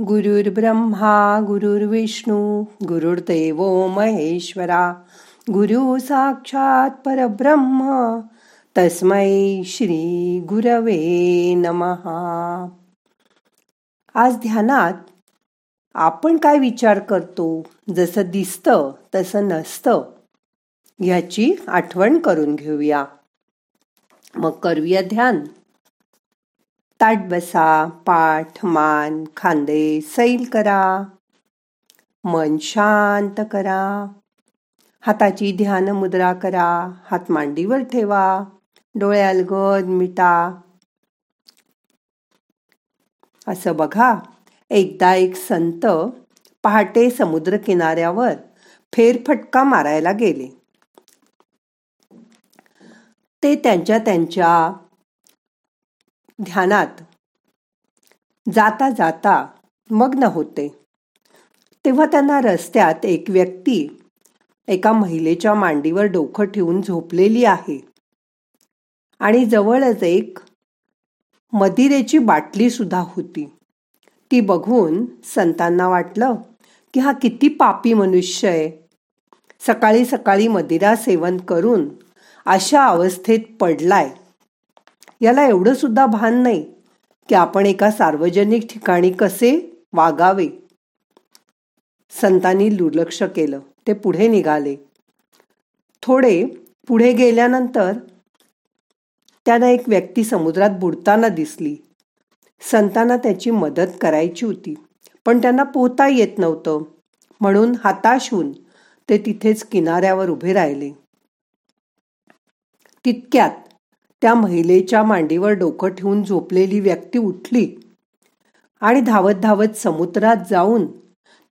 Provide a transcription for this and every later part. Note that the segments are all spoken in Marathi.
गुरुर्ब्रह्मा गुरुर्विष्णू गुरुर्देव महेश्वरा गुरु साक्षात परब्रह्म तस्मै श्री गुरवे नमहा आज ध्यानात आपण काय विचार करतो? जसं दिसतं तसं नसतं ह्याची आठवण करून घेऊया. मग करूया ध्यान. ताट बसा पाठ मान खांदे सैल करा. मन शांत करा. हाताची ध्यान मुद्रा करा. हात मांडीवर ठेवा. डोळे अलगद मिटा. असं बघा. एकदा एक संत पहाटे समुद्र किनाऱ्यावर फेरफटका मारायला गेले. ते त्यांच्या त्यांच्या ध्यानात. जाता जाता मग्न होते. तेव्हा त्यांना रस्त्यात एक व्यक्ती एका महिलेच्या मांडीवर डोकं ठेवून झोपलेली आहे. आणि जवळच एक मदिरेची बाटली सुद्धा होती. ती बघून संतांना वाटलं की हा किती पापी मनुष्य आहे. सकाळी सकाळी मदिरा सेवन करून अशा अवस्थेत पडलाय. याला एवढं सुद्धा भान नाही की आपण एका सार्वजनिक ठिकाणी कसे वागावे. संतांनी दुर्लक्ष केलं ते पुढे निघाले. थोडे पुढे गेल्यानंतर त्यांना एक व्यक्ती समुद्रात बुडताना दिसली. संतांना त्याची मदत करायची होती पण त्यांना पोहता येत नव्हतं. म्हणून हताश होऊन ते तिथेच किनाऱ्यावर उभे राहिले. तितक्यात त्या महिलेच्या मांडीवर डोकं ठेवून झोपलेली व्यक्ती उठली आणि धावत धावत समुद्रात जाऊन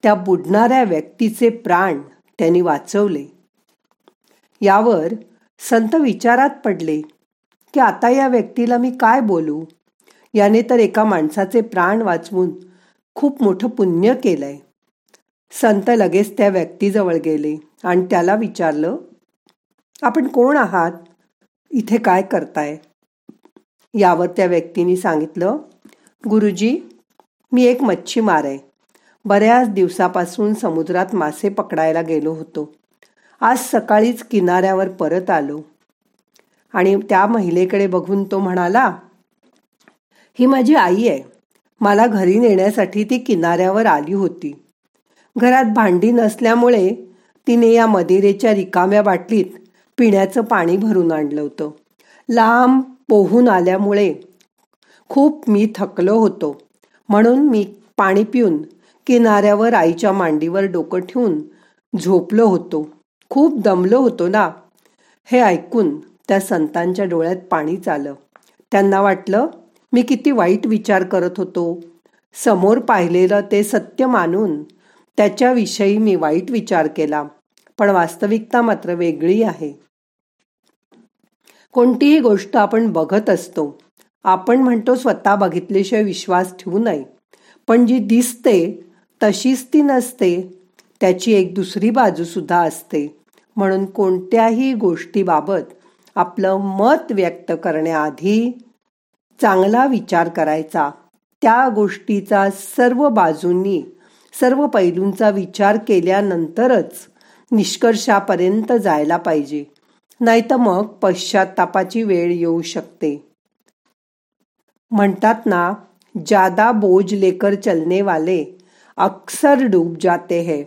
त्या बुडणाऱ्या व्यक्तीचे प्राण त्यांनी वाचवले. यावर संत विचारात पडले की आता या व्यक्तीला मी काय बोलू? याने तर एका माणसाचे प्राण वाचवून खूप मोठं पुण्य केलंय. संत लगेच त्या व्यक्तीजवळ गेले आणि त्याला विचारलं आपण कोण आहात? इथे काय करताय? यावर त्या व्यक्तीने सांगितलं गुरुजी मी एक मच्छीमार आहे. बऱ्याच दिवसापासून समुद्रात मासे पकडायला गेलो होतो. आज सकाळीच किनाऱ्यावर परत आलो. आणि त्या महिलेकडे बघून तो म्हणाला ही माझी आई आहे. मला घरी नेण्यासाठी ती किनाऱ्यावर आली होती. घरात भांडी नसल्यामुळे तिने या मदिरेच्या रिकाम्या बाटलीत पिण्याचं पाणी भरून आणलं होतं. लांब पोहून आल्यामुळे खूप मी थकलो होतो. म्हणून मी पाणी पिऊन किनाऱ्यावर आईच्या मांडीवर डोकं ठेवून झोपलो होतो. खूप दमलो होतो ना. हे ऐकून त्या संतांच्या डोळ्यात पाणी चालं त्यांना वाटलं मी किती वाईट विचार करत होतो. समोर पाहिलेलं ते सत्य मानून त्याच्याविषयी मी वाईट विचार केला. पण वास्तविकता मात्र वेगळी आहे. कोणतीही गोष्ट आपण बघत असतो. आपण म्हणतो स्वतः बघितल्याशिवाय विश्वास ठेवू नये. पण जी दिसते तशीच ती नसते. त्याची एक दुसरी बाजूसुद्धा असते. म्हणून कोणत्याही गोष्टीबाबत आपलं मत व्यक्त करण्याआधी चांगला विचार करायचा. त्या गोष्टीचा सर्व बाजूंनी सर्व पैलूंचा विचार केल्यानंतरच निष्कर्षापर्यंत जायला पाहिजे. नाहीतर मग पश्चातापाची वेळ येऊ शकते. म्हणतात ना, ज़्यादा बोझ लेकर चलने वाले अक्सर डूब जाते हैं.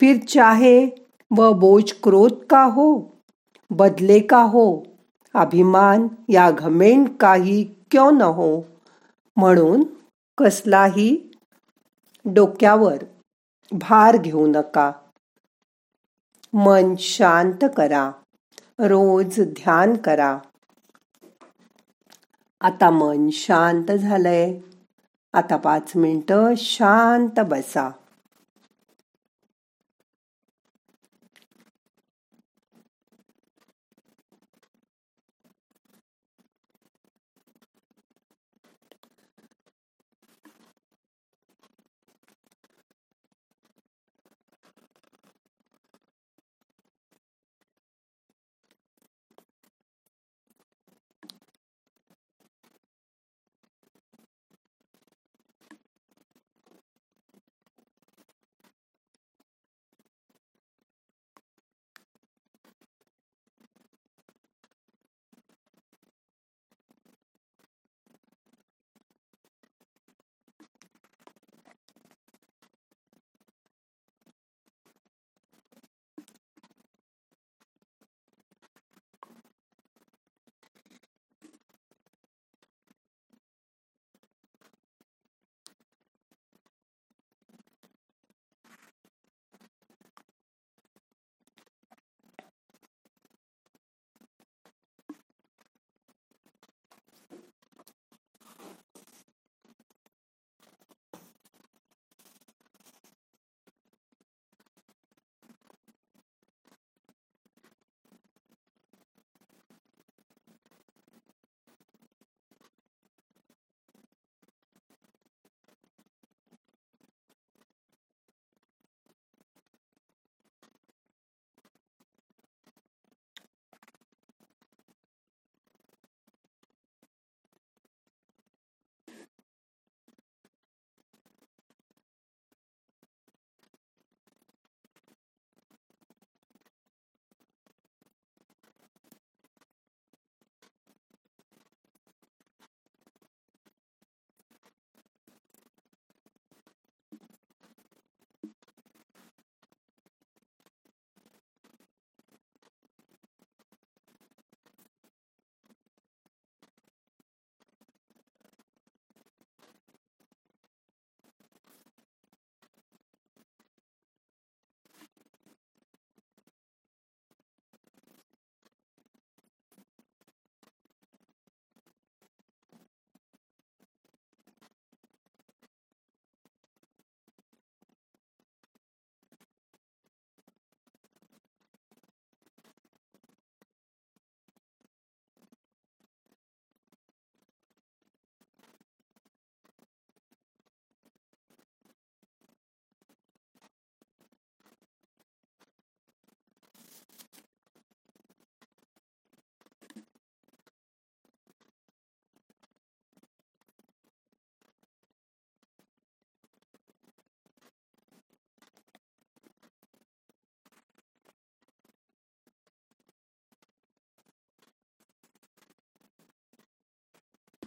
फिर चाहे वह बोझ क्रोध का हो, बदले का हो, अभिमान या घमेंड काही क्यों न हो, म्हणून कसलाही डोक्यावर भार घेऊ नका. मन शांत करा. रोज ध्यान करा. आता मन शांत झालंय. आता पाच मिनिटं शांत बसा.